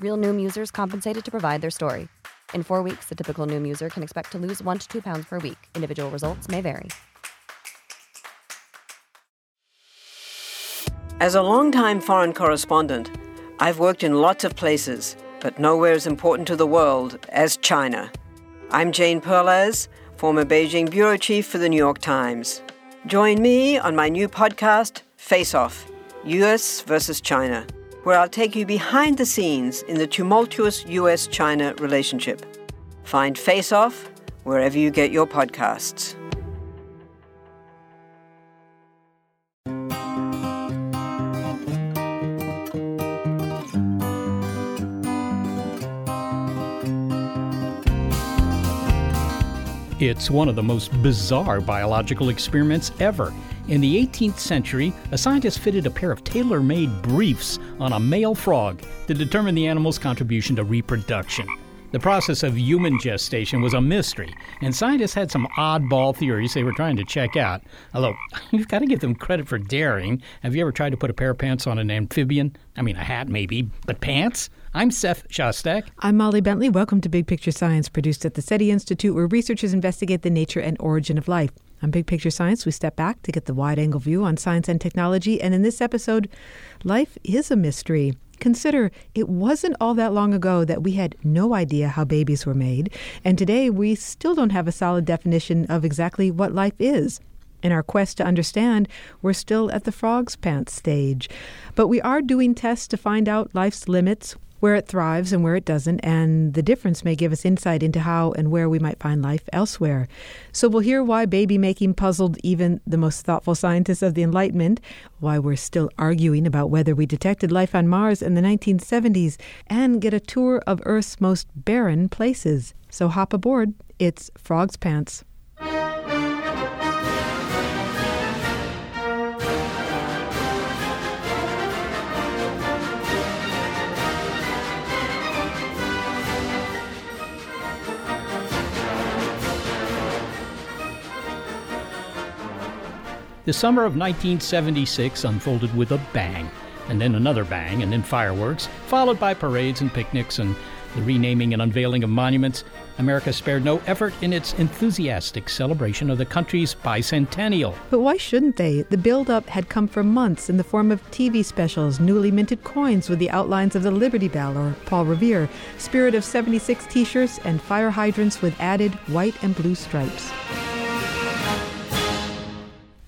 Real Noom users compensated to provide their story. In four weeks, the typical Noom user can expect to lose one to two pounds per week. Individual results may vary. As a longtime foreign correspondent, I've worked in lots of places, but nowhere as important to the world as China. I'm Jane Perlez, former Beijing bureau chief for the New York Times. Join me on my new podcast, Face Off US versus China, where I'll take you behind the scenes in the tumultuous US China relationship. Find Face Off wherever you get your podcasts. It's one of the most bizarre biological experiments ever. In the 18th century, a scientist fitted a pair of tailor made briefs on a male frog to determine the animal's contribution to reproduction. The process of human gestation was a mystery, and scientists had some oddball theories they were trying to check out. Although, you've got to give them credit for daring. Have you ever tried to put a pair of pants on an amphibian? I mean, a hat maybe, but pants? I'm Seth Shostak. I'm Molly Bentley. Welcome to Big Picture Science, produced at the SETI Institute, where researchers investigate the nature and origin of life. On Big Picture Science, we step back to get the wide angle view on science and technology. And in this episode, life is a mystery. Consider it wasn't all that long ago that we had no idea how babies were made, and today we still don't have a solid definition of exactly what life is. In our quest to understand, we're still at the frog's pants stage. But we are doing tests to find out life's limits, where it thrives and where it doesn't, and the difference may give us insight into how and where we might find life elsewhere. So we'll hear why baby making puzzled even the most thoughtful scientists of the Enlightenment, why we're still arguing about whether we detected life on Mars in the 1970s, and get a tour of Earth's most barren places. So hop aboard. It's Frog's Pants. The summer of 1976 unfolded with a bang, and then another bang, and then fireworks, followed by parades and picnics and the renaming and unveiling of monuments. America spared no effort in its enthusiastic celebration of the country's bicentennial. But why shouldn't they? The build-up had come for months in the form of TV specials, newly minted coins with the outlines of the Liberty Bell or Paul Revere, Spirit of 76 t-shirts, and fire hydrants with added white and blue stripes.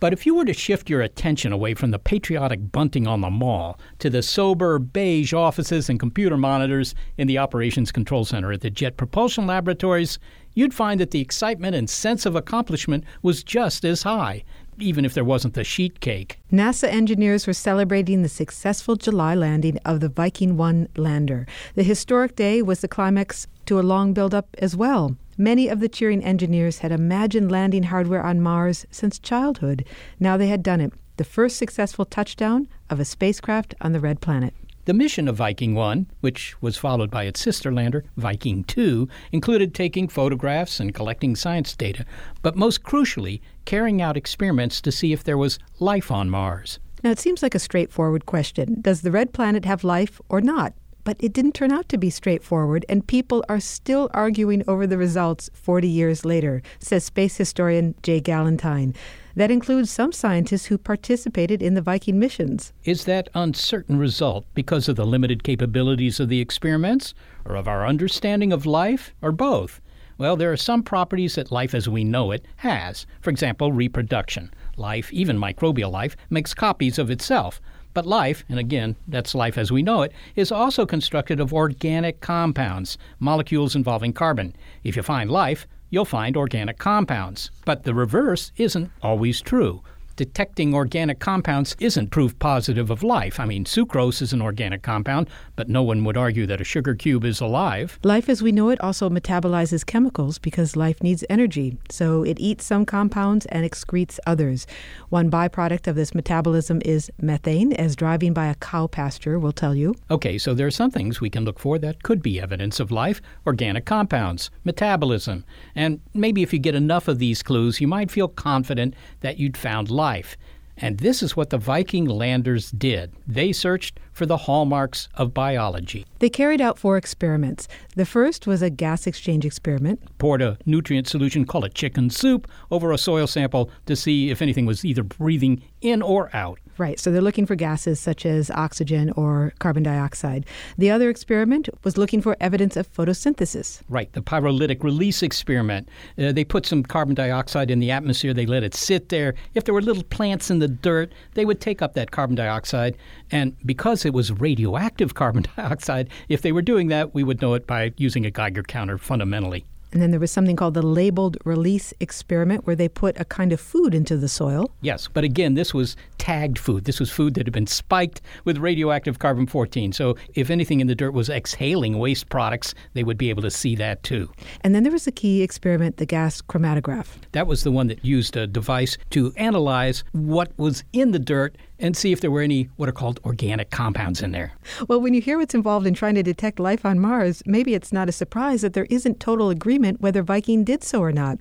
But if you were to shift your attention away from the patriotic bunting on the mall to the sober beige offices and computer monitors in the Operations Control Center at the Jet Propulsion Laboratories, you'd find that the excitement and sense of accomplishment was just as high, even if there wasn't the sheet cake. NASA engineers were celebrating the successful July landing of the Viking 1 lander. The historic day was the climax to a long build-up as well. Many of the cheering engineers had imagined landing hardware on Mars since childhood. Now they had done it the first successful touchdown of a spacecraft on the red planet. The mission of Viking 1, which was followed by its sister lander, Viking 2, included taking photographs and collecting science data, but most crucially, carrying out experiments to see if there was life on Mars. Now, it seems like a straightforward question Does the red planet have life or not? But it didn't turn out to be straightforward, and people are still arguing over the results 40 years later, says space historian Jay Gallentine. That includes some scientists who participated in the Viking missions. Is that uncertain result because of the limited capabilities of the experiments, or of our understanding of life, or both? Well, there are some properties that life as we know it has. For example, reproduction. Life, even microbial life, makes copies of itself. But life, and again, that's life as we know it, is also constructed of organic compounds, molecules involving carbon. If you find life, you'll find organic compounds. But the reverse isn't always true detecting organic compounds isn't proof positive of life. I mean, sucrose is an organic compound, but no one would argue that a sugar cube is alive. Life as we know it also metabolizes chemicals because life needs energy. So it eats some compounds and excretes others. One byproduct of this metabolism is methane, as driving by a cow pasture will tell you. Okay, so there are some things we can look for that could be evidence of life organic compounds, metabolism. And maybe if you get enough of these clues, you might feel confident that you'd found life life. And this is what the Viking landers did. They searched for the hallmarks of biology. They carried out four experiments. The first was a gas exchange experiment. Poured a nutrient solution called a chicken soup over a soil sample to see if anything was either breathing in or out. Right, so they're looking for gases such as oxygen or carbon dioxide. The other experiment was looking for evidence of photosynthesis. Right, the pyrolytic release experiment. Uh, they put some carbon dioxide in the atmosphere, they let it sit there. If there were little plants in the dirt, they would take up that carbon dioxide. And because it was radioactive carbon dioxide, if they were doing that, we would know it by using a Geiger counter fundamentally. And then there was something called the labeled release experiment where they put a kind of food into the soil. Yes, but again, this was tagged food. This was food that had been spiked with radioactive carbon 14. So if anything in the dirt was exhaling waste products, they would be able to see that too. And then there was a key experiment, the gas chromatograph. That was the one that used a device to analyze what was in the dirt and see if there were any what are called organic compounds in there. Well, when you hear what's involved in trying to detect life on Mars, maybe it's not a surprise that there isn't total agreement whether Viking did so or not.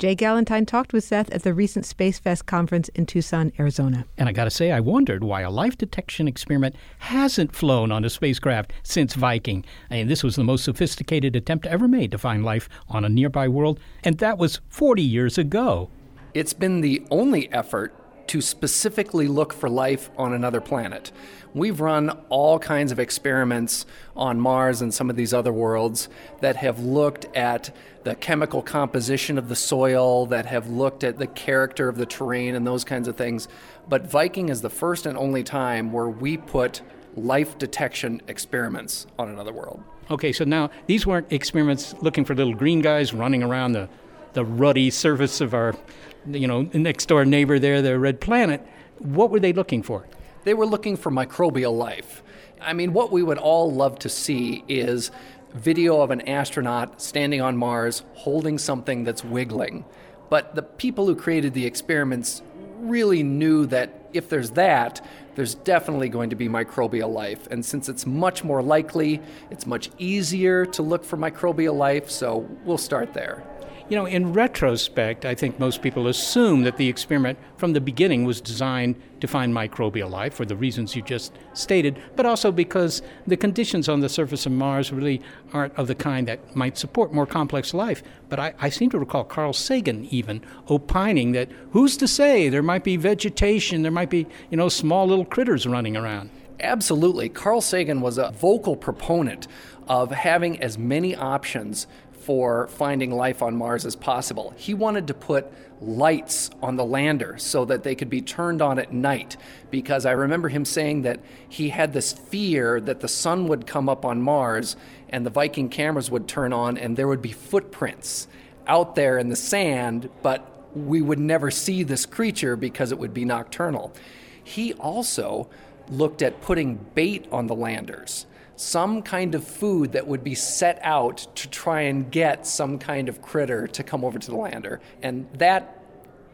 Jay Gallentine talked with Seth at the recent Space Fest conference in Tucson, Arizona. And I got to say, I wondered why a life detection experiment hasn't flown on a spacecraft since Viking. I mean, this was the most sophisticated attempt ever made to find life on a nearby world, and that was 40 years ago. It's been the only effort to specifically look for life on another planet. We've run all kinds of experiments on Mars and some of these other worlds that have looked at the chemical composition of the soil, that have looked at the character of the terrain and those kinds of things. But Viking is the first and only time where we put life detection experiments on another world. Okay, so now these weren't experiments looking for little green guys running around the, the ruddy surface of our you know, next door neighbor there, the red planet, what were they looking for? They were looking for microbial life. I mean, what we would all love to see is video of an astronaut standing on Mars holding something that's wiggling. But the people who created the experiments really knew that if there's that, there's definitely going to be microbial life. And since it's much more likely, it's much easier to look for microbial life, so we'll start there. You know, in retrospect, I think most people assume that the experiment from the beginning was designed to find microbial life for the reasons you just stated, but also because the conditions on the surface of Mars really aren't of the kind that might support more complex life. But I, I seem to recall Carl Sagan even opining that who's to say there might be vegetation, there might be, you know, small little critters running around. Absolutely. Carl Sagan was a vocal proponent of having as many options for finding life on Mars as possible. He wanted to put lights on the lander so that they could be turned on at night because I remember him saying that he had this fear that the sun would come up on Mars and the Viking cameras would turn on and there would be footprints out there in the sand, but we would never see this creature because it would be nocturnal. He also looked at putting bait on the landers some kind of food that would be set out to try and get some kind of critter to come over to the lander. And that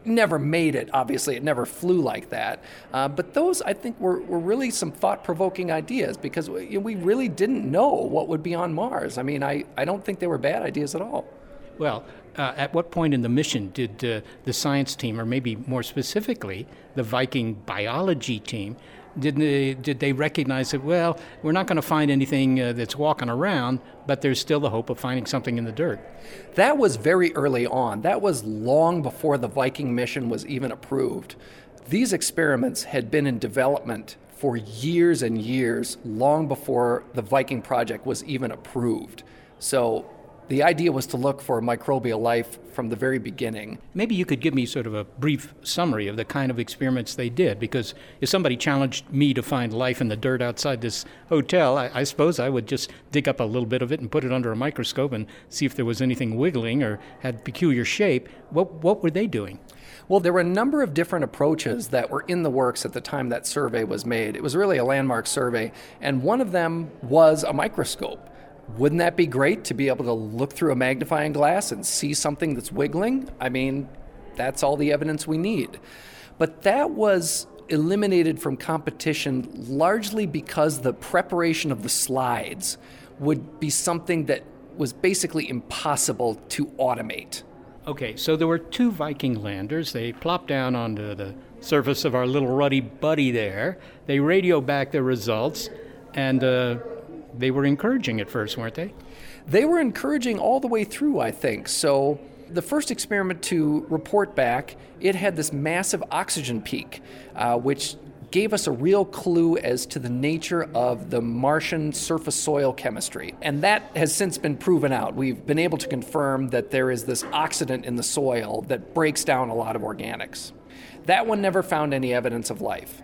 never made it, obviously, it never flew like that. Uh, but those, I think, were, were really some thought provoking ideas because we, we really didn't know what would be on Mars. I mean, I, I don't think they were bad ideas at all. Well, uh, at what point in the mission did uh, the science team, or maybe more specifically, the Viking biology team, did they, did they recognize that, well, we're not going to find anything uh, that's walking around, but there's still the hope of finding something in the dirt? That was very early on. That was long before the Viking mission was even approved. These experiments had been in development for years and years, long before the Viking project was even approved. So The idea was to look for microbial life from the very beginning. Maybe you could give me sort of a brief summary of the kind of experiments they did, because if somebody challenged me to find life in the dirt outside this hotel, I, I, suppose I would just dig up a little bit of it and put it under a microscope and see if there was anything wiggling or had peculiar shape. What, what were they doing? Well, there were a number of different approaches that were in the works at the time that survey was made. It was really a landmark survey, and one of them was a microscope. Wouldn't that be great to be able to look through a magnifying glass and see something that's wiggling? I mean, that's all the evidence we need. But that was eliminated from competition largely because the preparation of the slides would be something that was basically impossible to automate. Okay, so there were two Viking landers. They plopped down onto the surface of our little ruddy buddy there. They radio back their results, and uh, they were encouraging at first, weren't they? They were encouraging all the way through, I think. So the first experiment to report back, it had this massive oxygen peak, uh, which gave us a real clue as to the nature of the Martian surface soil chemistry. And that has since been proven out. We've been able to confirm that there is this oxidant in the soil that breaks down a lot of organics. That one never found any evidence of life.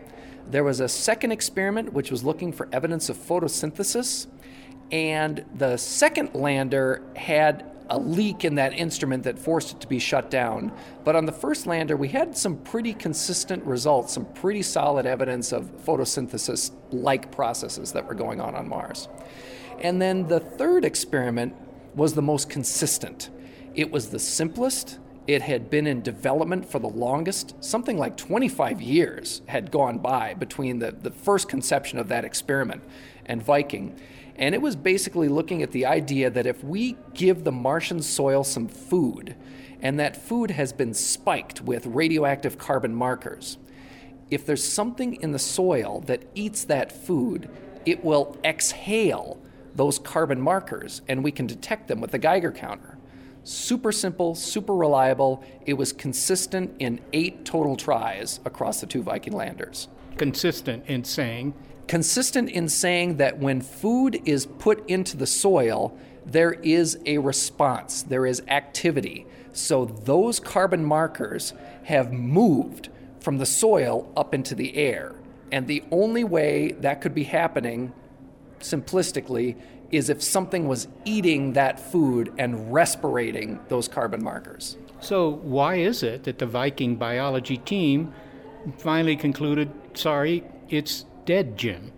There was a second experiment which was looking for evidence of photosynthesis, and the second lander had a leak in that instrument that forced it to be shut down. But on the first lander, we had some pretty consistent results, some pretty solid evidence of photosynthesis like processes that were going on on Mars. And then the third experiment was the most consistent. It was the simplest, it had been in development for the longest. Something like 25 years had gone by between the, the first conception of that experiment and Viking. And it was basically looking at the idea that if we give the Martian soil some food, and that food has been spiked with radioactive carbon markers, if there's something in the soil that eats that food, it will exhale those carbon markers, and we can detect them with the Geiger counter. Super simple, super reliable. It was consistent in eight total tries across the two Viking landers. Consistent in saying? Consistent in saying that when food is put into the soil, there is a response, there is activity. So those carbon markers have moved from the soil up into the air. And the only way that could be happening, simplistically, is if something was eating that food and respirating those carbon markers. So, why is it that the Viking biology team finally concluded sorry, it's dead, Jim?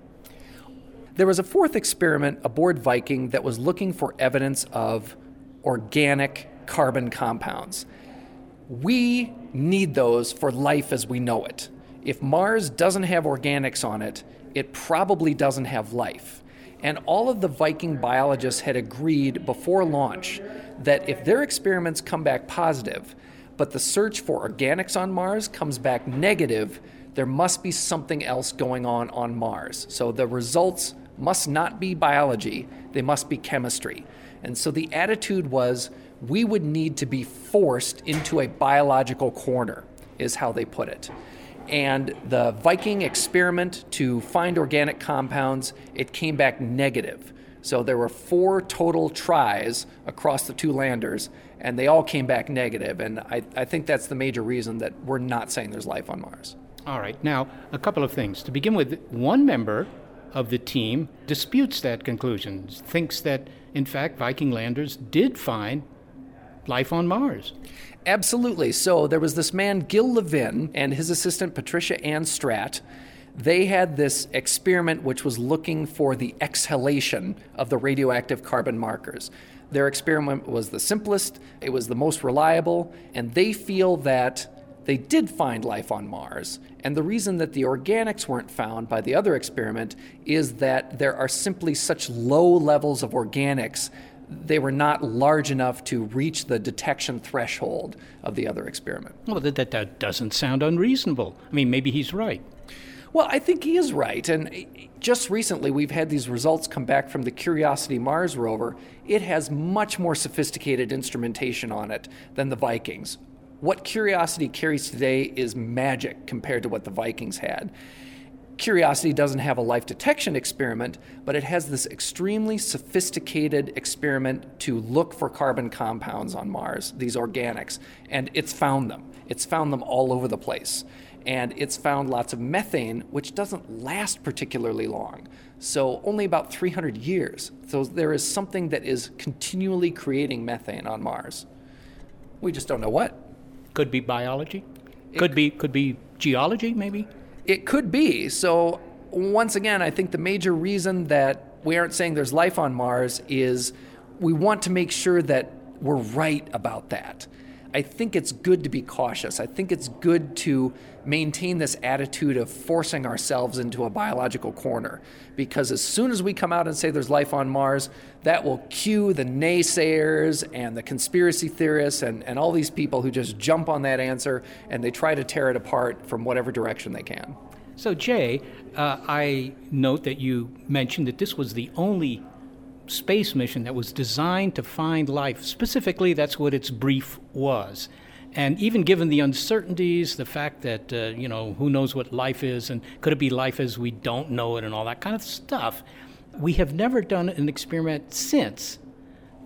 There was a fourth experiment aboard Viking that was looking for evidence of organic carbon compounds. We need those for life as we know it. If Mars doesn't have organics on it, it probably doesn't have life. And all of the Viking biologists had agreed before launch that if their experiments come back positive, but the search for organics on Mars comes back negative, there must be something else going on on Mars. So the results must not be biology, they must be chemistry. And so the attitude was we would need to be forced into a biological corner, is how they put it. And the Viking experiment to find organic compounds, it came back negative. So there were four total tries across the two landers, and they all came back negative. And I, I think that's the major reason that we're not saying there's life on Mars. All right. Now, a couple of things. To begin with, one member of the team disputes that conclusion, thinks that, in fact, Viking landers did find life on Mars. Absolutely. So there was this man, Gil Levin, and his assistant, Patricia Ann Straat. They had this experiment which was looking for the exhalation of the radioactive carbon markers. Their experiment was the simplest, it was the most reliable, and they feel that they did find life on Mars. And the reason that the organics weren't found by the other experiment is that there are simply such low levels of organics they were not large enough to reach the detection threshold of the other experiment. Well, that, that, that doesn't sound unreasonable. I mean, maybe he's right. Well, I think he is right. And just recently, we've had these results come back from the Curiosity Mars rover. It has much more sophisticated instrumentation on it than the Vikings. What Curiosity carries today is magic compared to what the Vikings had. Curiosity doesn't have a life detection experiment, but it has this extremely sophisticated experiment to look for carbon compounds on Mars, these organics, and it's found them. It's found them all over the place. And it's found lots of methane, which doesn't last particularly long. So, only about 300 years. So, there is something that is continually creating methane on Mars. We just don't know what. Could be biology. Could be could be geology, maybe. It could be. So, once again, I think the major reason that we aren't saying there's life on Mars is we want to make sure that we're right about that. I think it's good to be cautious. I think it's good to maintain this attitude of forcing ourselves into a biological corner. Because as soon as we come out and say there's life on Mars, that will cue the naysayers and the conspiracy theorists and, and all these people who just jump on that answer and they try to tear it apart from whatever direction they can. So, Jay, uh, I note that you mentioned that this was the only space mission that was designed to find life. Specifically, that's what its brief was. And even given the uncertainties, the fact that, uh, you know, who knows what life is and could it be life as we don't know it and all that kind of stuff, we have never done an experiment since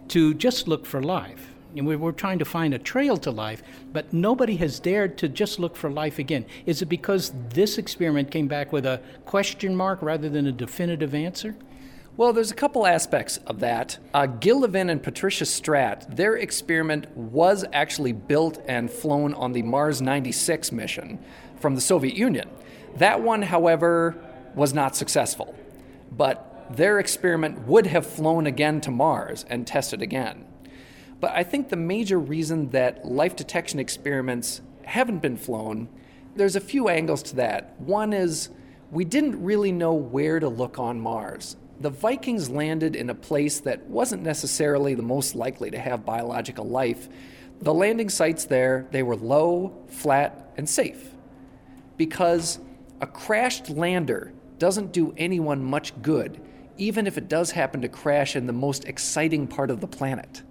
to just look for life. And we we're trying to find a trail to life, but nobody has dared to just look for life again. Is it because this experiment came back with a question mark rather than a definitive answer? Well, there's a couple aspects of that. Uh, and Patricia Straat, their experiment was actually built and flown on the Mars 96 mission from the Soviet Union. That one, however, was not successful. But their experiment would have flown again to Mars and tested again. But I think the major reason that life detection experiments haven't been flown, there's a few angles to that. One is we didn't really know where to look on Mars the Vikings landed in a place that wasn't necessarily the most likely to have biological life. The landing sites there, they were low, flat, and safe. Because a crashed lander doesn't do anyone much good, even if it does happen to crash in the most exciting part of the planet.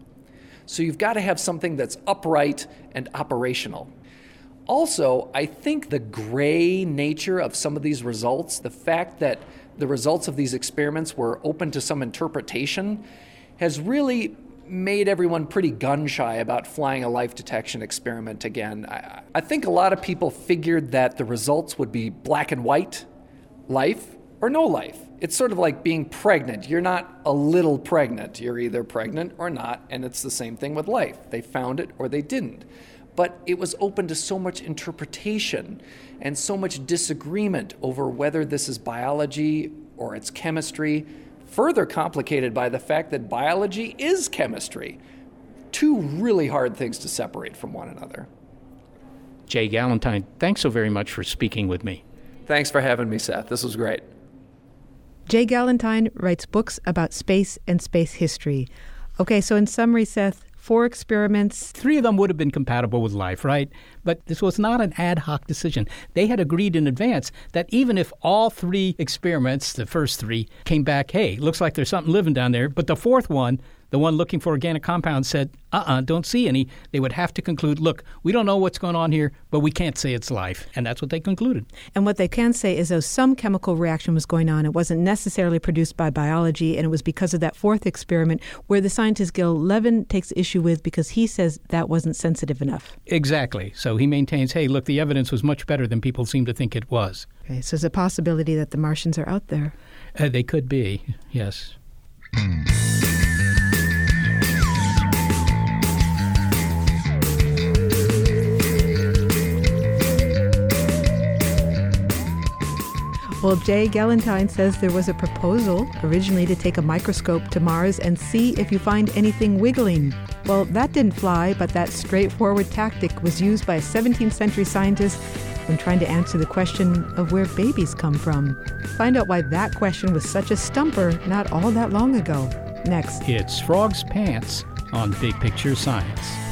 So you've got to have something that's upright and operational. Also, I think the gray nature of some of these results, the fact that the results of these experiments were open to some interpretation has really made everyone pretty gun shy about flying a life detection experiment again. I, I, think a lot of people figured that the results would be black and white life or no life. It's sort of like being pregnant. You're not a little pregnant, you're either pregnant or not, and it's the same thing with life. They found it or they didn't. But it was open to so much interpretation and so much disagreement over whether this is biology or it's chemistry, further complicated by the fact that biology is chemistry. Two really hard things to separate from one another. Jay Gallentine, thanks so very much for speaking with me. Thanks for having me, Seth. This was great. Jay Gallentine writes books about space and space history. Okay, so in summary, Seth, four experiments. Three of them would have been compatible with life, right? But this was not an ad hoc decision. They had agreed in advance that even if all three experiments, the first three, came back, hey, looks like there's something living down there, but the fourth one the one looking for organic compounds said, uh uh-uh, uh, don't see any. They would have to conclude, look, we don't know what's going on here, but we can't say it's life. And that's what they concluded. And what they can say is, though some chemical reaction was going on, it wasn't necessarily produced by biology, and it was because of that fourth experiment where the scientist Gil Levin takes issue with because he says that wasn't sensitive enough. Exactly. So he maintains, hey, look, the evidence was much better than people seem to think it was. Okay, so there's a possibility that the Martians are out there. Uh, they could be, yes. Well, Jay Gallentine says there was a proposal originally to take a microscope to Mars and see if you find anything wiggling. Well, that didn't fly, but that straightforward tactic was used by a 17th century scientist when trying to answer the question of where babies come from. Find out why that question was such a stumper not all that long ago. Next. It's Frog's Pants on Big Picture Science.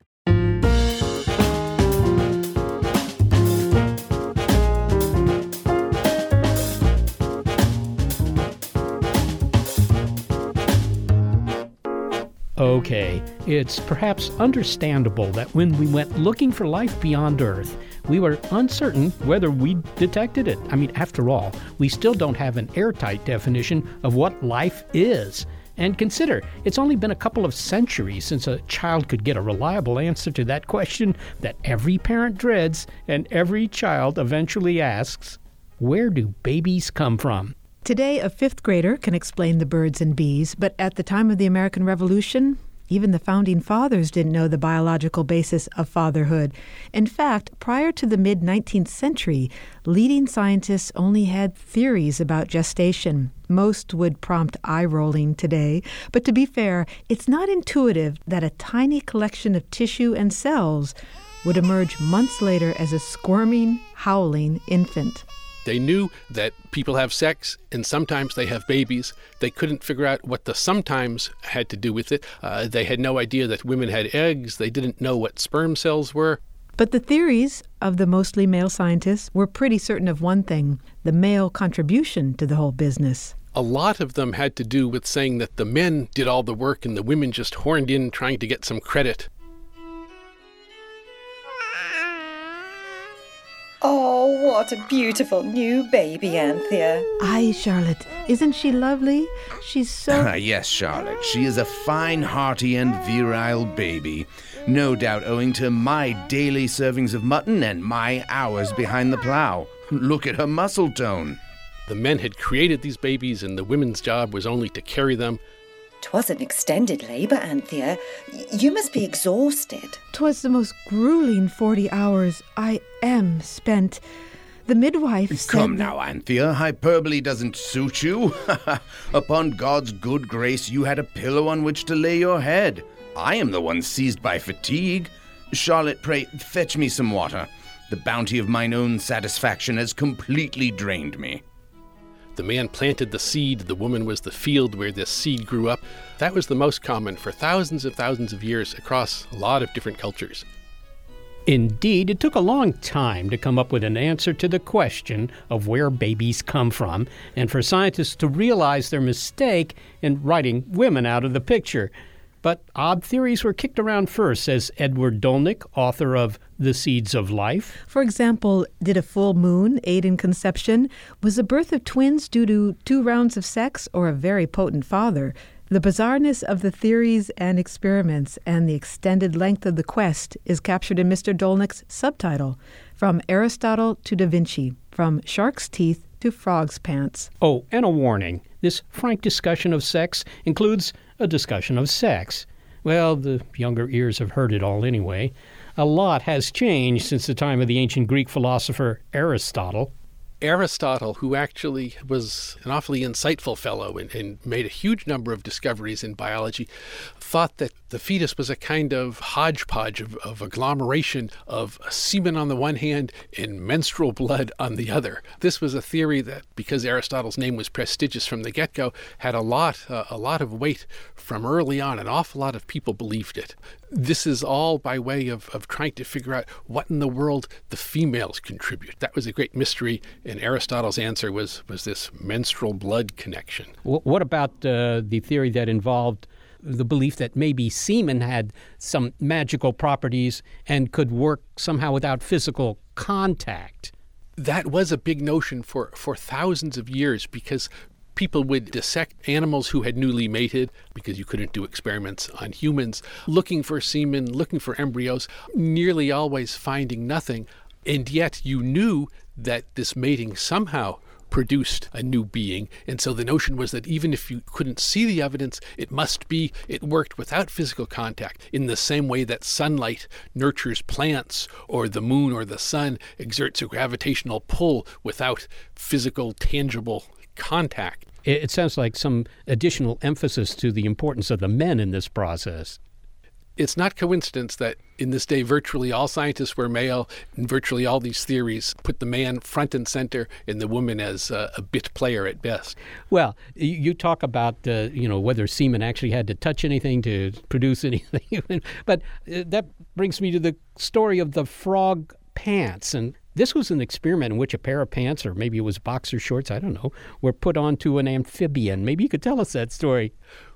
Okay, it's perhaps understandable that when we went looking for life beyond Earth, we were uncertain whether we detected it. I mean, after all, we still don't have an airtight definition of what life is. And consider, it's only been a couple of centuries since a child could get a reliable answer to that question that every parent dreads and every child eventually asks Where do babies come from? Today, a fifth grader can explain the birds and bees, but at the time of the American Revolution, even the founding fathers didn't know the biological basis of fatherhood. In fact, prior to the mid 19th century, leading scientists only had theories about gestation. Most would prompt eye rolling today, but to be fair, it's not intuitive that a tiny collection of tissue and cells would emerge months later as a squirming, howling infant. They knew that people have sex and sometimes they have babies. They couldn't figure out what the sometimes had to do with it. Uh, they had no idea that women had eggs. They didn't know what sperm cells were. But the theories of the mostly male scientists were pretty certain of one thing the male contribution to the whole business. A lot of them had to do with saying that the men did all the work and the women just horned in trying to get some credit. Oh, what a beautiful new baby, Anthea. Aye, Charlotte. Isn't she lovely? She's so. Ah, yes, Charlotte. She is a fine, hearty, and virile baby. No doubt owing to my daily servings of mutton and my hours behind the plow. Look at her muscle tone. The men had created these babies, and the women's job was only to carry them. 'Twas an extended labour, Anthea. You must be exhausted. 'Twas the most grueling forty hours I am spent. The midwife said. Come now, Anthea, hyperbole doesn't suit you. Upon God's good grace, you had a pillow on which to lay your head. I am the one seized by fatigue. Charlotte, pray fetch me some water. The bounty of mine own satisfaction has completely drained me. The man planted the seed, the woman was the field where this seed grew up. That was the most common for thousands and thousands of years across a lot of different cultures. Indeed, it took a long time to come up with an answer to the question of where babies come from, and for scientists to realize their mistake in writing women out of the picture. But odd theories were kicked around first, says Edward Dolnick, author of The Seeds of Life. For example, did a full moon aid in conception? Was the birth of twins due to two rounds of sex or a very potent father? The bizarreness of the theories and experiments and the extended length of the quest is captured in Mr. Dolnick's subtitle From Aristotle to Da Vinci, From Shark's Teeth to Frog's Pants. Oh, and a warning this frank discussion of sex includes a discussion of sex. Well, the younger ears have heard it all anyway. A lot has changed since the time of the ancient Greek philosopher Aristotle. Aristotle, who actually was an awfully insightful fellow and, and, made a huge number of discoveries in biology, thought that the fetus was a kind of hodgepodge of, of agglomeration of semen on the one hand and menstrual blood on the other. This was a theory that, because Aristotle's name was prestigious from the get-go, had a lot, uh, a lot of weight from early on. An awful lot of people believed it. This is all by way of, of trying to figure out what in the world the females contribute. That was a great mystery, and Aristotle's answer was, was this menstrual blood connection. What about uh, the theory that involved the belief that maybe semen had some magical properties and could work somehow without physical contact? That was a big notion for, for thousands of years because people would dissect animals who had newly mated because you couldn't do experiments on humans, looking for semen, looking for embryos, nearly always finding nothing. And yet you knew that this mating somehow produced a new being. And so the notion was that even if you couldn't see the evidence, it must be it worked without physical contact in the same way that sunlight nurtures plants or the moon or the sun exerts a gravitational pull without physical, tangible contact. It sounds like some additional emphasis to the importance of the men in this process. It's not coincidence that in this day virtually all scientists were male and virtually all these theories put the man front and center and the woman as a, a bit player at best. Well, you talk about uh, you know whether semen actually had to touch anything to produce anything, but uh, that brings me to the story of the frog pants and this was an experiment in which a pair of pants, or maybe it was boxer shorts, I don't know, were put onto an amphibian. Maybe you could tell us that story.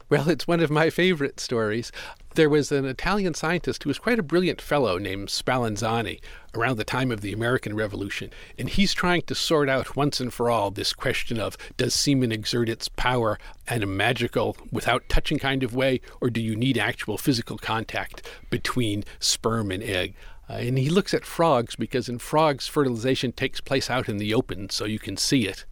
Well, it's one of my favorite stories. There was an Italian scientist who was quite a brilliant fellow named Spallanzani around the time of the American Revolution. And he's trying to sort out once and for all this question of does semen exert its power in a magical, without touching kind of way, or do you need actual physical contact between sperm and egg? Uh, and he looks at frogs because in frogs, fertilization takes place out in the open, so you can see it.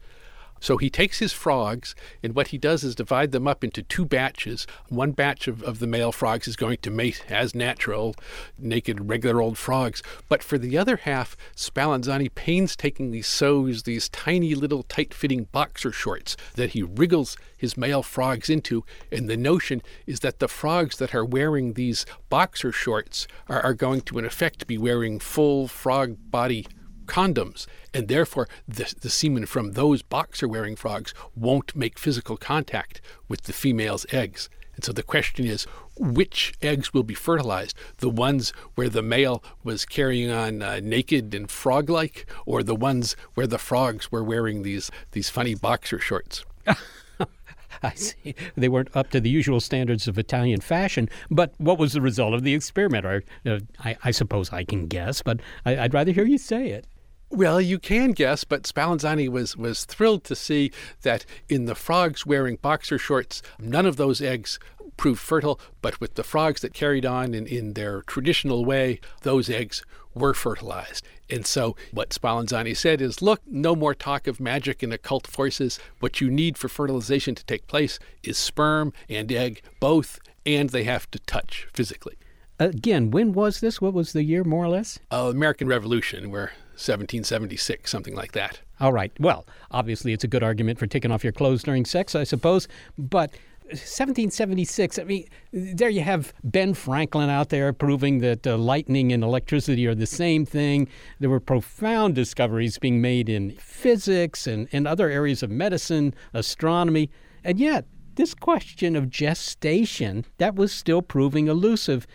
So he takes his frogs, and what he does is divide them up into two batches. One batch of, of the male frogs is going to mate as natural, naked, regular old frogs. But for the other half, Spallanzani painstakingly sews these tiny little tight fitting boxer shorts that he wriggles his male frogs into. And the notion is that the frogs that are wearing these boxer shorts are, are going to, in effect, be wearing full frog body condoms, and therefore the, the semen from those boxer wearing frogs won't make physical contact with the female's eggs. And so the question is which eggs will be fertilized? The ones where the male was carrying on uh, naked and frog like, or the ones where the frogs were wearing these, these funny boxer shorts? I see. They weren't up to the usual standards of Italian fashion. But what was the result of the experiment? Or, uh, I, I, suppose I can guess, but I, I'd rather hear you say it. Well, you can guess, but Spallanzani was, was thrilled to see that in the frogs wearing boxer shorts, none of those eggs proved fertile, but with the frogs that carried on in, in their traditional way, those eggs were fertilized. And so what Spallanzani said is, look, no more talk of magic and occult forces. What you need for fertilization to take place is sperm and egg, both, and they have to touch physically. Again, when was this? What was the year, more or less? Uh, American Revolution, where 1776, something like that. All right. Well, obviously, it's a good argument for taking off your clothes during sex, I suppose. But 1776, I mean, there you have Ben Franklin out there proving that uh, lightning and electricity are the same thing. There were profound discoveries being made in physics and, and other areas of medicine, astronomy. And yet, this question of gestation, that was still proving elusive.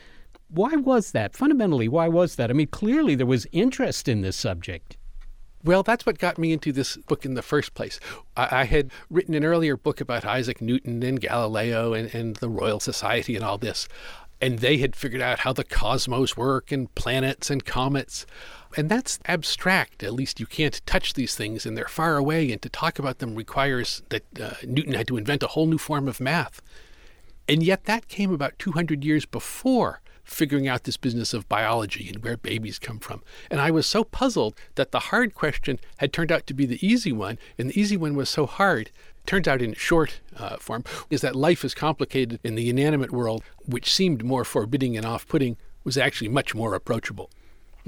Why was that? Fundamentally, why was that? I mean, clearly there was interest in this subject. Well, that's what got me into this book in the first place. I, I, had written an earlier book about Isaac Newton and Galileo and, and the Royal Society and all this. And they had figured out how the cosmos work and planets and comets. And that's abstract. At least you can't touch these things and they're far away. And to talk about them requires that uh, Newton had to invent a whole new form of math. And yet that came about 200 years before figuring out this business of biology and where babies come from. And I was so puzzled that the hard question had turned out to be the easy one, and the easy one was so hard. Turns out, in short uh, form, is that life is complicated in the inanimate world, which seemed more forbidding and off putting, was actually much more approachable.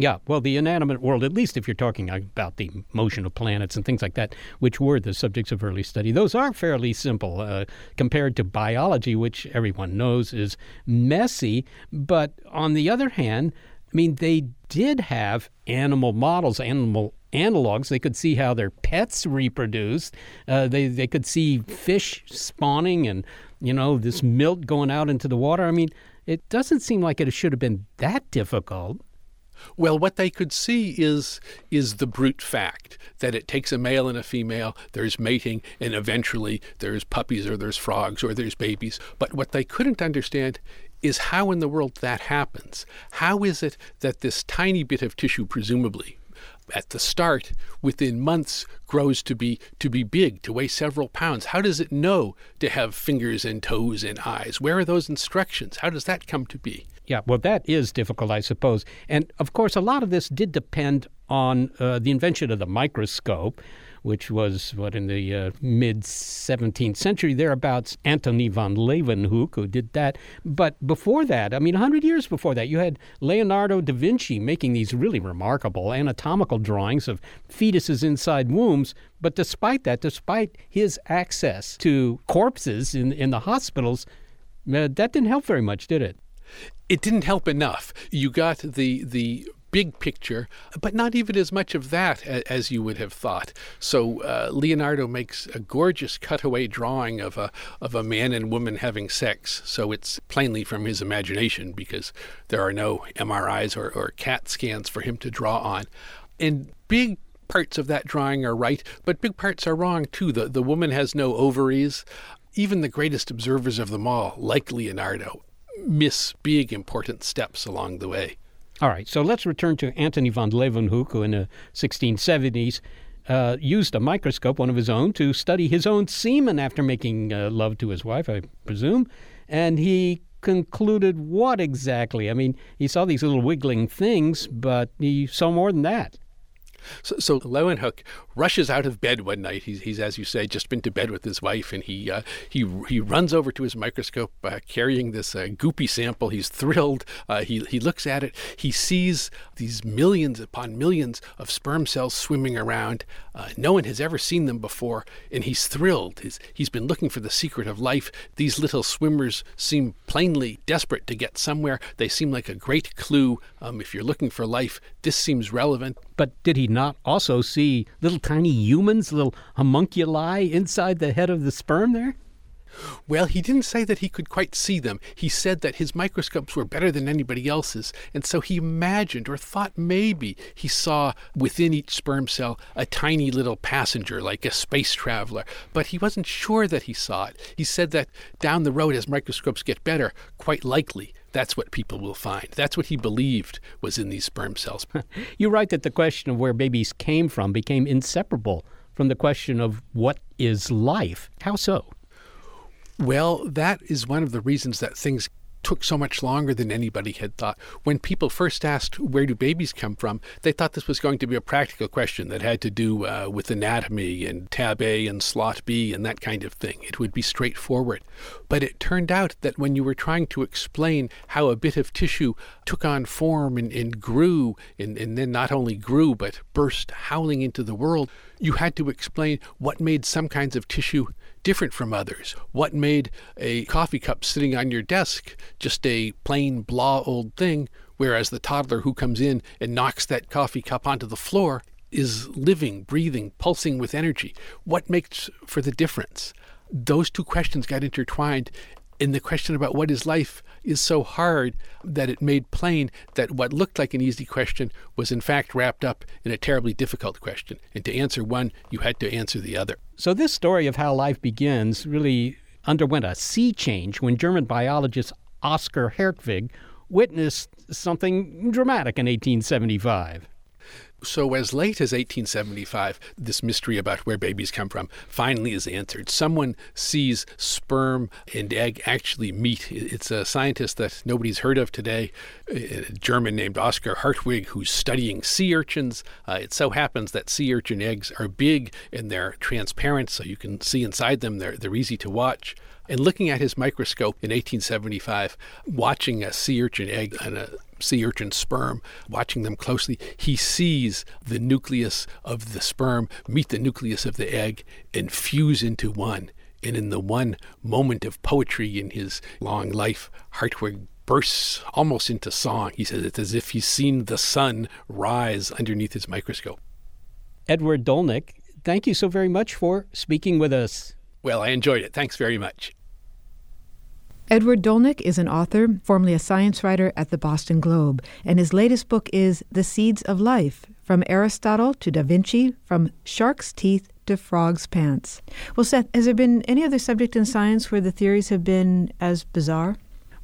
Yeah, well, the inanimate world, at least if you're talking about the motion of planets and things like that, which were the subjects of early study, those are fairly simple uh, compared to biology, which everyone knows is messy. But on the other hand, I mean, they did have animal models, animal analogs. They could see how their pets reproduced. Uh, they they could see fish spawning and you know this milk going out into the water. I mean, it doesn't seem like it should have been that difficult. Well, what they could see is is the brute fact that it takes a male and a female, there's mating, and eventually there's puppies or there's frogs or there's babies. But what they couldn't understand is how in the world that happens. How is it that this tiny bit of tissue, presumably, at the start within months grows to be to be big to weigh several pounds how does it know to have fingers and toes and eyes where are those instructions how does that come to be yeah, well, that is difficult, I suppose. And of course, a lot of this did depend on uh, the invention of the microscope, which was what in the uh, mid 17th century thereabouts. Antony von Leeuwenhoek who did that. But before that, I mean, 100 years before that, you had Leonardo da Vinci making these really remarkable anatomical drawings of fetuses inside wombs. But despite that, despite his access to corpses in in the hospitals, uh, that didn't help very much, did it? It didn't help enough. You got the the big picture, but not even as much of that as you would have thought. So uh, Leonardo makes a gorgeous cutaway drawing of a of a man and woman having sex. So it's plainly from his imagination because there are no MRIs or, or CAT scans for him to draw on. And big parts of that drawing are right, but big parts are wrong too. The the woman has no ovaries. Even the greatest observers of them all, like Leonardo, miss big important steps along the way. All right, so let's return to Antony von Leeuwenhoek, who in the 1670s uh, used a microscope, one of his own, to study his own semen after making uh, love to his wife, I presume. And he concluded what exactly? I mean, he saw these little wiggling things, but he saw more than that. So, so Leeuwenhoek rushes out of bed one night. He's, he's, as you say, just been to bed with his wife, and he uh, he he runs over to his microscope uh, carrying this uh, goopy sample. He's thrilled. Uh, he he looks at it. He sees these millions upon millions of sperm cells swimming around. Uh, no one has ever seen them before, and he's thrilled. He's, he's been looking for the secret of life. These little swimmers seem plainly desperate to get somewhere. They seem like a great clue. Um, if you're looking for life, this seems relevant. But did he not also see little tiny humans, little homunculi inside the head of the sperm there? Well, he didn't say that he could quite see them. He said that his microscopes were better than anybody else's, and so he imagined or thought maybe he saw within each sperm cell a tiny little passenger, like a space traveler. But he wasn't sure that he saw it. He said that down the road, as microscopes get better, quite likely that's what people will find. That's what he believed was in these sperm cells. you write that the question of where babies came from became inseparable from the question of what is life. How so? Well, that is one of the reasons that things took so much longer than anybody had thought. When people first asked, Where do babies come from? they thought this was going to be a practical question that had to do uh, with anatomy and tab A and slot B and that kind of thing. It would be straightforward. But it turned out that when you were trying to explain how a bit of tissue took on form and, and grew, and, and then not only grew, but burst howling into the world, you had to explain what made some kinds of tissue different from others? What made a coffee cup sitting on your desk just a plain blah old thing, whereas the toddler who comes in and knocks that coffee cup onto the floor is living, breathing, pulsing with energy? What makes for the difference? Those two questions got intertwined, and the question about what is life is so hard that it made plain that what looked like an easy question was in fact wrapped up in a terribly difficult question. And to answer one, you had to answer the other. So, this story of how life begins really underwent a sea change when German biologist Oskar Hertwig witnessed something dramatic in 1875. So, as late as 1875, this mystery about where babies come from finally is answered. Someone sees sperm and egg actually meet. It's a scientist that nobody's heard of today, a German named Oskar Hertwig, who's studying sea urchins. Uh, it so happens that sea urchin eggs are big and they're transparent, so you can see inside them. They're, they're easy to watch. And looking at his microscope in 1875, watching a sea urchin egg and a sea urchin sperm, watching them closely, he sees the nucleus of the sperm meet the nucleus of the egg and fuse into one. And in the one moment of poetry in his long life, Hertwig bursts almost into song. He says it's as if he's seen the sun rise underneath his microscope. Edward Dolnick, thank you so very much for speaking with us. Well, I enjoyed it. Thanks very much. Edward Dolnick is an author, formerly a science writer at the Boston Globe, and his latest book is The Seeds of Life From Aristotle to Da Vinci, From Shark's Teeth to Frog's Pants. Well, Seth, has there been any other subject in science where the theories have been as bizarre?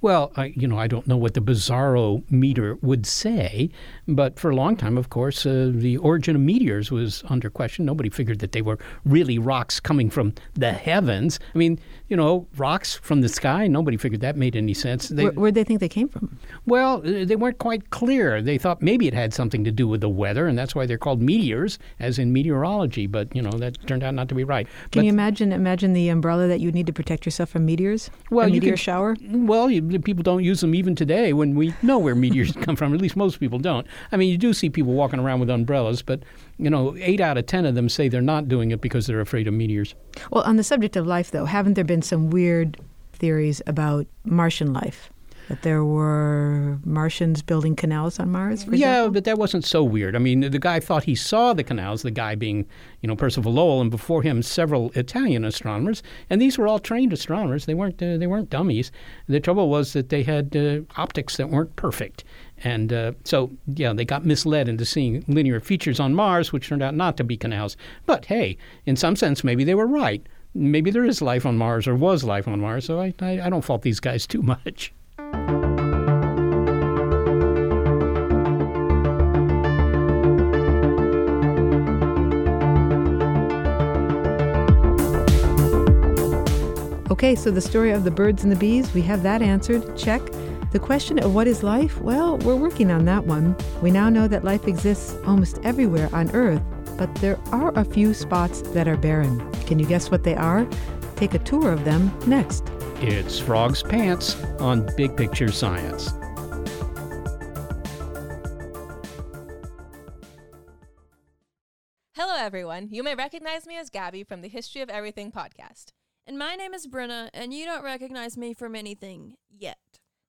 Well, I, you know, I don't know what the bizarro meter would say, but for a long time, of course, uh, the origin of meteors was under question. Nobody figured that they were really rocks coming from the heavens. I mean, you know, rocks from the sky. Nobody figured that made any sense. They, Where, where'd they think they came from? Well, uh, they weren't quite clear. They thought maybe it had something to do with the weather, and that's why they're called meteors, as in meteorology. But you know, that turned out not to be right. Can but, you imagine imagine the umbrella that you need to protect yourself from meteors? Well, a meteor can, shower. Well, you, people don't use them even today when we know where meteors come from. At least most people don't. I mean, you do see people walking around with umbrellas, but you know, eight out of ten of them say they're not doing it because they're afraid of meteors. Well, on the subject of life, though, haven't there been some weird theories about Martian life? that there were Martians building canals on Mars? For yeah, example? but that wasn't so weird. I mean, the guy thought he saw the canals. The guy being, you know, Percival Lowell, and before him several Italian astronomers, and these were all trained astronomers. They weren't uh, they weren't dummies. The trouble was that they had uh, optics that weren't perfect. And uh, so, yeah, they got misled into seeing linear features on Mars, which turned out not to be canals. But hey, in some sense, maybe they were right. Maybe there is life on Mars or was life on Mars, so I, I, I don't fault these guys too much. Okay, so the story of the birds and the bees, we have that answered. Check. The question of what is life? Well, we're working on that one. We now know that life exists almost everywhere on Earth, but there are a few spots that are barren. Can you guess what they are? Take a tour of them next. It's Frog's Pants on Big Picture Science. Hello, everyone. You may recognize me as Gabby from the History of Everything podcast. And my name is Brenna, and you don't recognize me from anything yet.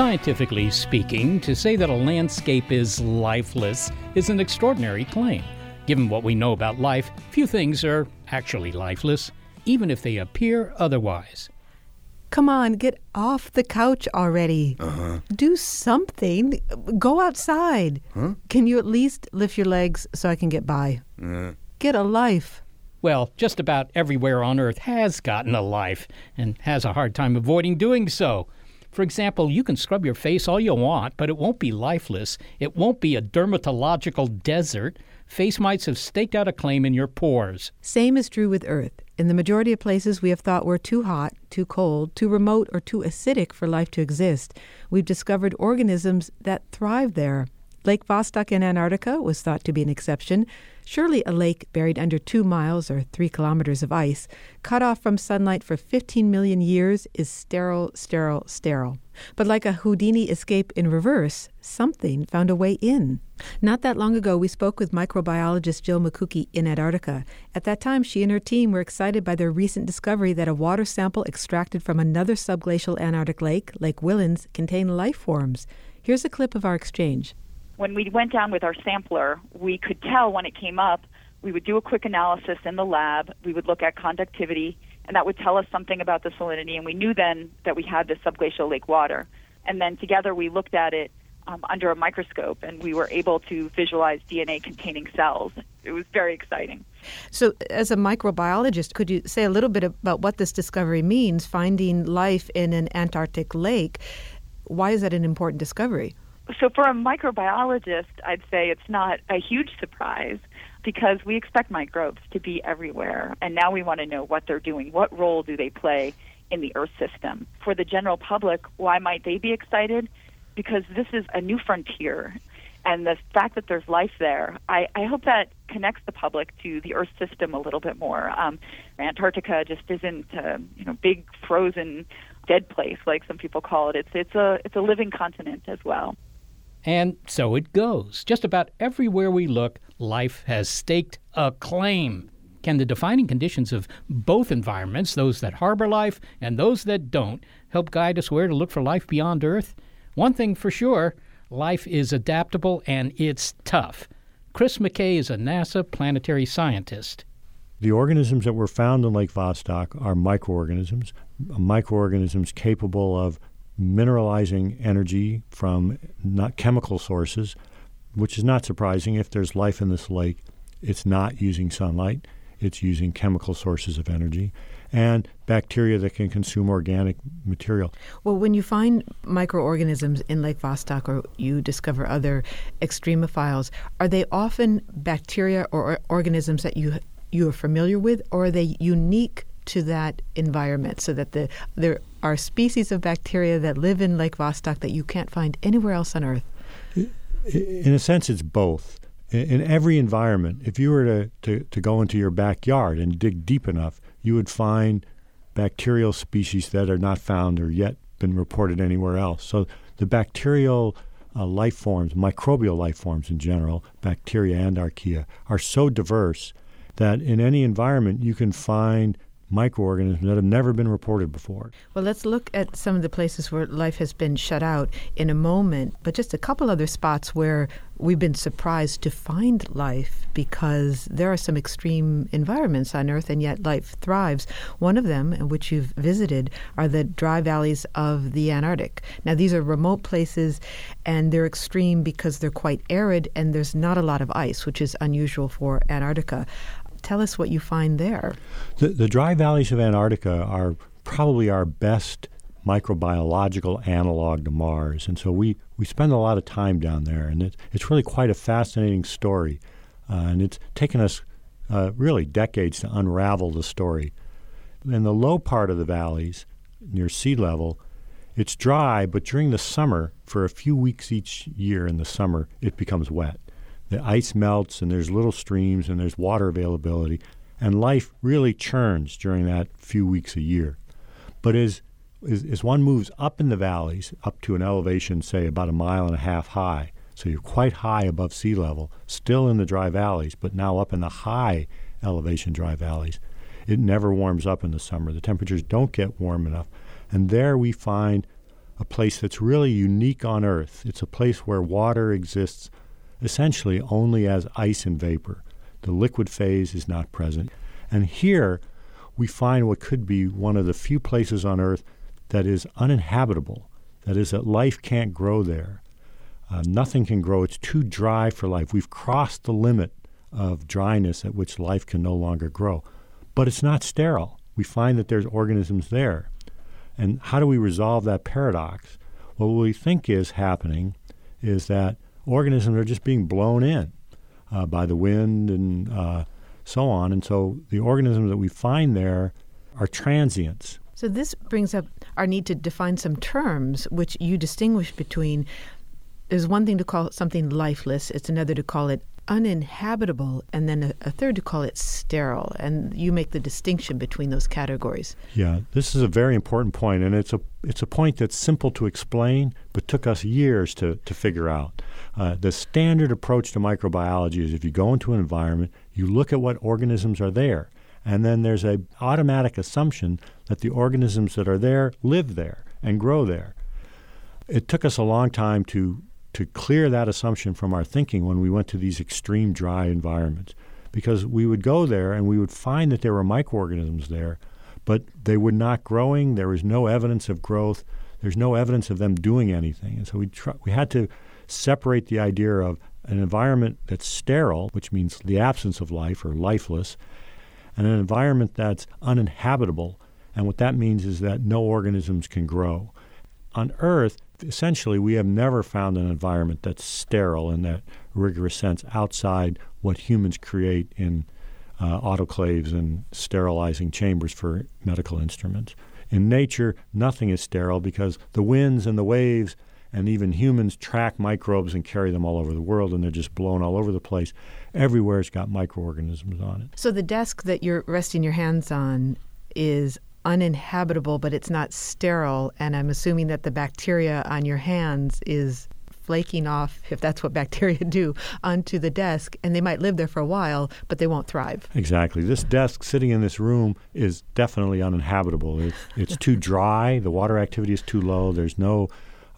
Scientifically speaking, to say that a landscape is lifeless is an extraordinary claim. Given what we know about life, few things are actually lifeless, even if they appear otherwise. Come on, get off the couch already. Uh-huh. Do something. Go outside. Huh? Can you at least lift your legs so I can get by? Uh. Get a life. Well, just about everywhere on Earth has gotten a life and has a hard time avoiding doing so. For example, you can scrub your face all you want, but it won't be lifeless. It won't be a dermatological desert. Face mites have staked out a claim in your pores. Same is true with Earth. In the majority of places we have thought were too hot, too cold, too remote, or too acidic for life to exist, we've discovered organisms that thrive there. Lake Vostok in Antarctica was thought to be an exception. Surely a lake buried under two miles or three kilometers of ice, cut off from sunlight for 15 million years, is sterile, sterile, sterile. But like a Houdini escape in reverse, something found a way in. Not that long ago, we spoke with microbiologist Jill Mikucki in Antarctica. At that time, she and her team were excited by their recent discovery that a water sample extracted from another subglacial Antarctic lake, Lake Whillans, contained life forms. Here's a clip of our exchange when we went down with our sampler, we could tell when it came up. We would do a quick analysis in the lab. We would look at conductivity, and that would tell us something about the salinity. And we knew then that we had the subglacial lake water. And then together we looked at it um, under a microscope, and we were able to visualize DNA containing cells. It was very exciting. So, as a microbiologist, could you say a little bit about what this discovery means, finding life in an Antarctic lake? Why is that an important discovery? So, for a microbiologist, I'd say it's not a huge surprise because we expect microbes to be everywhere. And now we want to know what they're doing. What role do they play in the Earth system? For the general public, why might they be excited? Because this is a new frontier. And the fact that there's life there, I, I hope that connects the public to the Earth system a little bit more. Um, Antarctica just isn't a you know big frozen dead place like some people call it. It's it's a it's a living continent as well. And so it goes. Just about everywhere we look, life has staked a claim. Can the defining conditions of both environments, those that harbor life and those that don't, help guide us where to look for life beyond Earth? One thing for sure life is adaptable and it's tough. Chris McKay is a NASA planetary scientist. The organisms that were found in Lake Vostok are microorganisms, microorganisms capable of mineralizing energy from not chemical sources, which is not surprising. If there's life in this lake, it's not using sunlight, it's using chemical sources of energy and bacteria that can consume organic material. Well, when you find microorganisms in Lake Vostok or you discover other extremophiles, are they often bacteria or organisms that you you are familiar with, or are they unique to that environment so that the there are species of bacteria that live in Lake Vostok that you can't find anywhere else on Earth? In a sense, it's both. In every environment, if you were to, to, to go into your backyard and dig deep enough, you would find bacterial species that are not found or yet been reported anywhere else. So the bacterial uh, life forms, microbial life forms in general, bacteria and archaea, are so diverse that in any environment you can find microorganisms that have never been reported before. Well, let's look at some of the places where life has been shut out in a moment, but just a couple other spots where we've been surprised to find life because there are some extreme environments on Earth and yet life thrives. One of them, which you've visited, are the dry valleys of the Antarctic. Now, these are remote places and they're extreme because they're quite arid and there's not a lot of ice, which is unusual for Antarctica. Tell us what you find there. The, the dry valleys of Antarctica are probably our best microbiological analog to Mars. And so we, we spend a lot of time down there, and it, it's really quite a fascinating story. Uh, and it's taken us uh, really decades to unravel the story. In the low part of the valleys, near sea level, it's dry, but during the summer, for a few weeks each year in the summer, it becomes wet the ice melts and there's little streams and there's water availability, and life really churns during that few weeks a year. But as, as, as one moves up in the valleys, up to an elevation, say about a mile and a half high, so you're quite high above sea level, still in the dry valleys, but now up in the high elevation dry valleys, it never warms up in the summer. The temperatures don't get warm enough. And there we find a place that's really unique on Earth. It's a place where water exists essentially only as ice and vapor. The liquid phase is not present. And here we find what could be one of the few places on Earth that is uninhabitable. That is, that life can't grow there. Uh, nothing can grow. It's too dry for life. We've crossed the limit of dryness at which life can no longer grow. But it's not sterile. We find that there's organisms there. And how do we resolve that paradox? Well, what we think is happening is that organisms are just being blown in uh, by the wind and uh, so on. And so the organisms that we find there are transients. So this brings up our need to define some terms which you distinguish between. There's one thing to call something lifeless, it's another to call it uninhabitable, and then a, third to call it sterile. And you make the distinction between those categories. Yeah, this is a very important point, and it's a it's a point that's simple to explain, but took us years to to figure out. Uh, the standard approach to microbiology is if you go into an environment, you look at what organisms are there, and then there's a automatic assumption that the organisms that are there live there and grow there. It took us a long time to to clear that assumption from our thinking when we went to these extreme dry environments because we would go there and we would find that there were microorganisms there, but they were not growing. There was no evidence of growth. There's no evidence of them doing anything. And so we, tr- we had to separate the idea of an environment that's sterile, which means the absence of life or lifeless, and an environment that's uninhabitable. And what that means is that no organisms can grow. On Earth, essentially, we have never found an environment that's sterile in that rigorous sense outside what humans create in uh, autoclaves and sterilizing chambers for medical instruments. In nature, nothing is sterile because the winds and the waves and even humans track microbes and carry them all over the world, and they're just blown all over the place. Everywhere's got microorganisms on it. So the desk that you're resting your hands on is uninhabitable, but it's not sterile. And I'm assuming that the bacteria on your hands is flaking off, if that's what bacteria do, onto the desk. And they might live there for a while, but they won't thrive. Exactly. This desk sitting in this room is definitely uninhabitable. It, it's too dry, the water activity is too low, there's no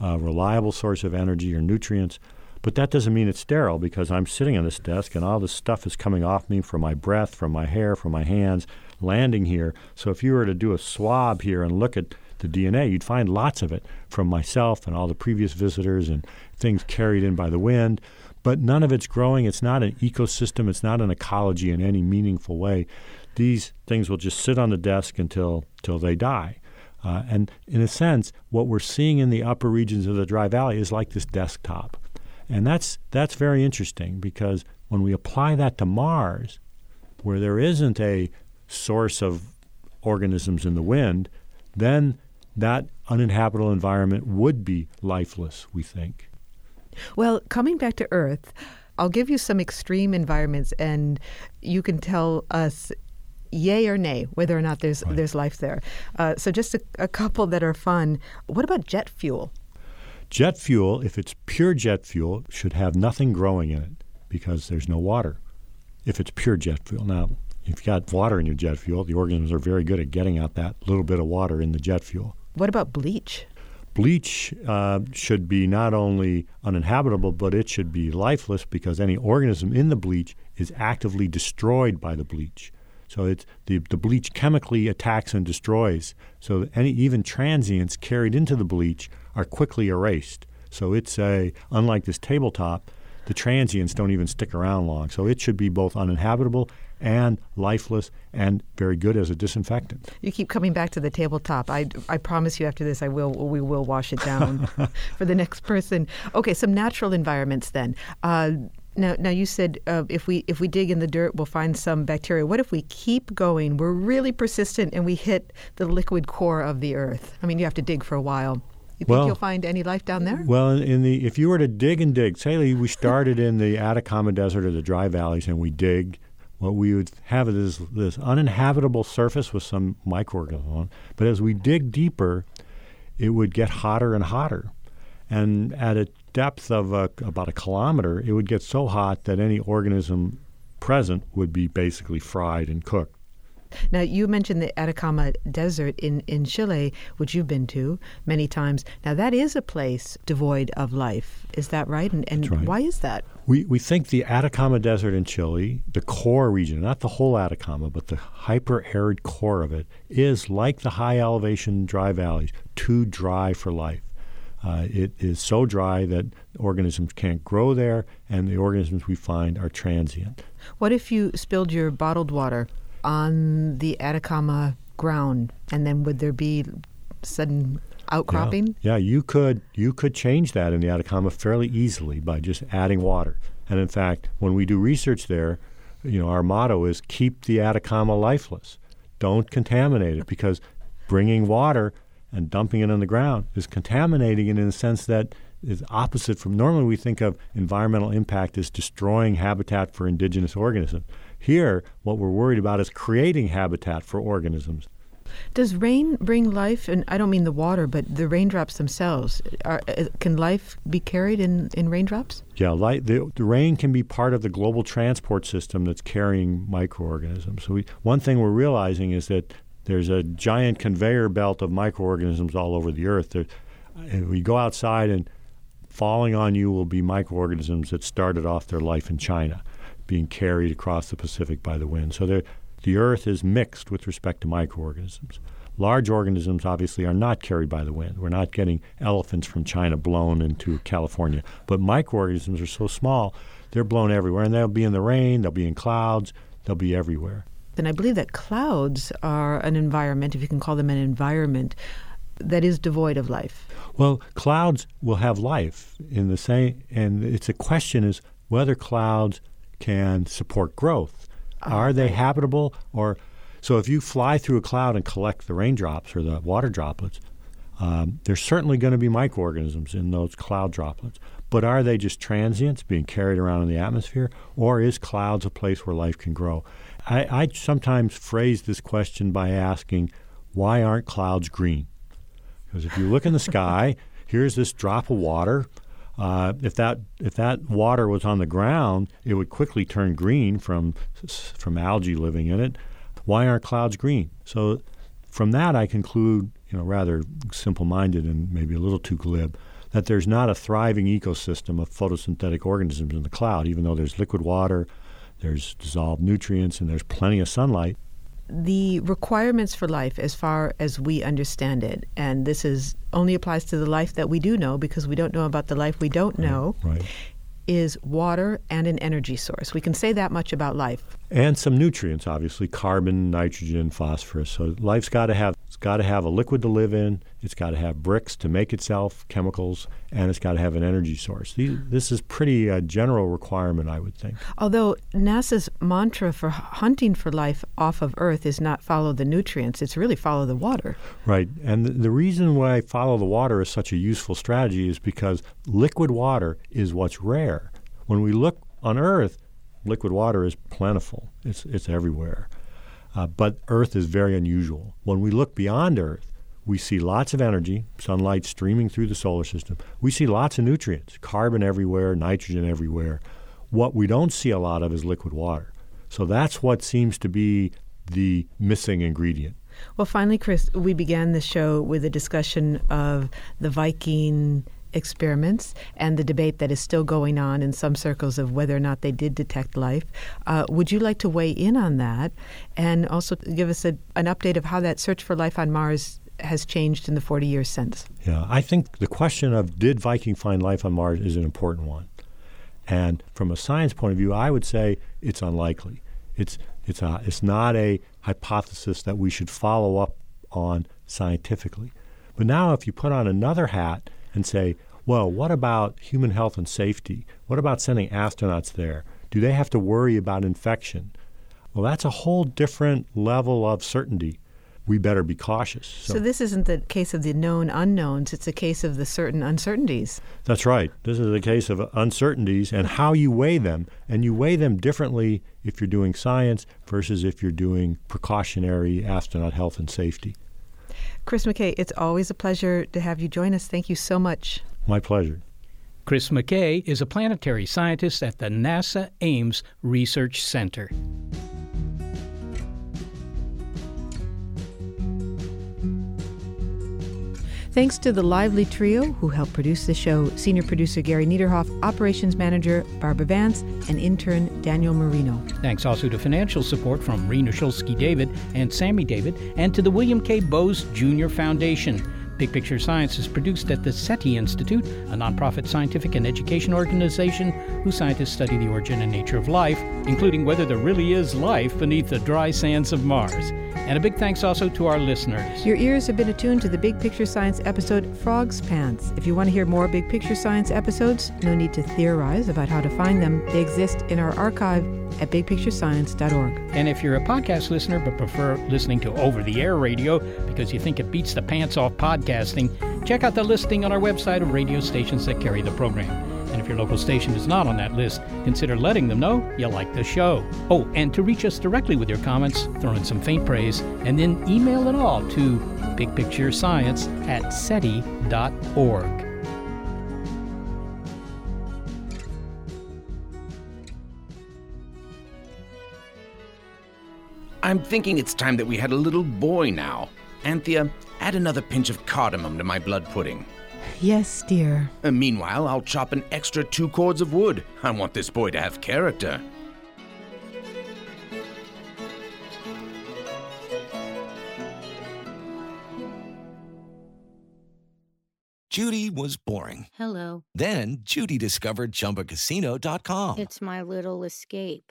uh, reliable source of energy or nutrients. But that doesn't mean it's sterile because I'm sitting on this desk and all this stuff is coming off me from my breath, from my hair, from my hands, landing here. So if you were to do a swab here and look at the DNA, you'd find lots of it from myself and all the previous visitors and things carried in by the wind. But none of it's growing. It's not an ecosystem. It's not an ecology in any meaningful way. These things will just sit on the desk until, until they die. Uh, and in a sense, what we're seeing in the upper regions of the dry valley is like this desktop. And that's, that's very interesting because when we apply that to Mars, where there isn't a source of organisms in the wind, then that uninhabitable environment would be lifeless, we think. Well, coming back to Earth, I'll give you some extreme environments and you can tell us yay or nay whether or not there's right. there's life there. Uh, so just a, a couple that are fun. What about jet fuel? Jet fuel, if it's pure jet fuel, should have nothing growing in it because there's no water. If it's pure jet fuel. Now, if you've got water in your jet fuel, the organisms are very good at getting out that little bit of water in the jet fuel. What about bleach? Bleach uh, should be not only uninhabitable, but it should be lifeless because any organism in the bleach is actively destroyed by the bleach. So it's the, the bleach chemically attacks and destroys. So any even transients carried into the bleach are quickly erased. So it's a unlike this tabletop, the transients don't even stick around long. So it should be both uninhabitable and lifeless and very good as a disinfectant. You keep coming back to the tabletop. I, I promise you after this I will we will wash it down for the next person. Okay, some natural environments then. Uh, now, now you said uh, if we if we dig in the dirt, we'll find some bacteria. What if we keep going? We're really persistent, and we hit the liquid core of the earth. I mean, you have to dig for a while. You think well, you'll find any life down there? Well, in the if you were to dig and dig, say we started in the Atacama Desert or the dry valleys, and we dig, what we would have is this uninhabitable surface with some microorganisms on. But as we dig deeper, it would get hotter and hotter, and at a depth of a, about a kilometer, it would get so hot that any organism present would be basically fried and cooked. Now, you mentioned the Atacama Desert in, in Chile, which you've been to many times. Now, that is a place devoid of life. Is that right? And, and right. why is that? We, we think the Atacama Desert in Chile, the core region, not the whole Atacama, but the hyper arid core of it, is like the high elevation dry valleys, too dry for life. Uh, it is so dry that organisms can't grow there, and the organisms we find are transient. What if you spilled your bottled water on the Atacama ground, and then would there be sudden outcropping? Yeah. yeah, you could you could change that in the Atacama fairly easily by just adding water. And in fact, when we do research there, you know, our motto is keep the Atacama lifeless. Don't contaminate it because bringing water and dumping it on the ground is contaminating it in a sense that is opposite from normally we think of environmental impact as destroying habitat for indigenous organisms. Here, what we're worried about is creating habitat for organisms. Does rain bring life? And I don't mean the water, but the raindrops themselves. Are, uh, can life be carried in, in raindrops? Yeah, light, the, the rain can be part of the global transport system that's carrying microorganisms. So we, one thing we're realizing is that there's a giant conveyor belt of microorganisms all over the earth. There, we go outside and falling on you will be microorganisms that started off their life in China being carried across the Pacific by the wind. So the Earth is mixed with respect to microorganisms. Large organisms obviously are not carried by the wind. We're not getting elephants from China blown into California. But microorganisms are so small, they're blown everywhere. And they'll be in the rain, they'll be in clouds, they'll be everywhere. Then I believe that clouds are an environment, if you can call them an environment, that is devoid of life. Well, clouds will have life in the same, and it's a question is whether clouds can support growth. Oh, Are they right. habitable or so if you fly through a cloud and collect the raindrops or the water droplets, Um, there's certainly going to be microorganisms in those cloud droplets. But are they just transients being carried around in the atmosphere, or is clouds a place where life can grow? I, I sometimes phrase this question by asking, why aren't clouds green? Because if you look in the sky, here's this drop of water. Uh, if that if that water was on the ground, it would quickly turn green from from algae living in it. Why aren't clouds green? So from that, I conclude, you know, rather simple-minded and maybe a little too glib, that there's not a thriving ecosystem of photosynthetic organisms in the cloud, even though there's liquid water, there's dissolved nutrients, and there's plenty of sunlight. The requirements for life, as far as we understand it, and this is only applies to the life that we do know because we don't know about the life we don't know, right. is water and an energy source. We can say that much about life. And some nutrients, obviously, carbon, nitrogen, phosphorus. So life's got to have it's got to have a liquid to live in. It's got to have bricks to make itself, chemicals, and it's got to have an energy source. These, this is pretty uh, general requirement, I would think. Although NASA's mantra for hunting for life off of Earth is not follow the nutrients; it's really follow the water. Right, and the, the reason why follow the water is such a useful strategy is because liquid water is what's rare. When we look on Earth, liquid water is plentiful. It's it's everywhere. Uh, but Earth is very unusual. When we look beyond Earth, we see lots of energy, sunlight streaming through the solar system. We see lots of nutrients, carbon everywhere, nitrogen everywhere. What we don't see a lot of is liquid water. So that's what seems to be the missing ingredient. Well, finally, Chris, we began the show with a discussion of the Viking experiments and the debate that is still going on in some circles of whether or not they did detect life. Uh, would you like to weigh in on that and also give us a, an update of how that search for life on Mars has changed in the 40 years since? Yeah, I think the question of did Viking find life on Mars is an important one. And from a science point of view, I would say it's unlikely. It's, it's, a, it's not a hypothesis that we should follow up on scientifically. But now, if you put on another hat and say, well, what about human health and safety? What about sending astronauts there? Do they have to worry about infection? Well, that's a whole different level of certainty. We better be cautious. So, so, this isn't the case of the known unknowns, it's a case of the certain uncertainties. That's right. This is a case of uncertainties and how you weigh them. And you weigh them differently if you're doing science versus if you're doing precautionary astronaut health and safety. Chris McKay, it's always a pleasure to have you join us. Thank you so much. My pleasure. Chris McKay is a planetary scientist at the NASA Ames Research Center. Thanks to the lively trio who helped produce the show senior producer Gary Niederhoff, operations manager Barbara Vance, and intern Daniel Marino. Thanks also to financial support from Rena Shulsky David and Sammy David, and to the William K. Bowes Jr. Foundation. Big Picture Science is produced at the SETI Institute, a nonprofit scientific and education organization whose scientists study the origin and nature of life, including whether there really is life beneath the dry sands of Mars. And a big thanks also to our listeners. Your ears have been attuned to the Big Picture Science episode Frog's Pants. If you want to hear more Big Picture Science episodes, no need to theorize about how to find them. They exist in our archive at bigpicturescience.org. And if you're a podcast listener but prefer listening to over the air radio because you think it beats the pants off podcasting, check out the listing on our website of radio stations that carry the program. And if your local station is not on that list, consider letting them know you like the show. Oh, and to reach us directly with your comments, throw in some faint praise, and then email it all to bigpicturescience at seti.org. I'm thinking it's time that we had a little boy now. Anthea, add another pinch of cardamom to my blood pudding. Yes, dear. Uh, meanwhile, I'll chop an extra two cords of wood. I want this boy to have character. Judy was boring. Hello. Then Judy discovered ChumbaCasino.com. It's my little escape.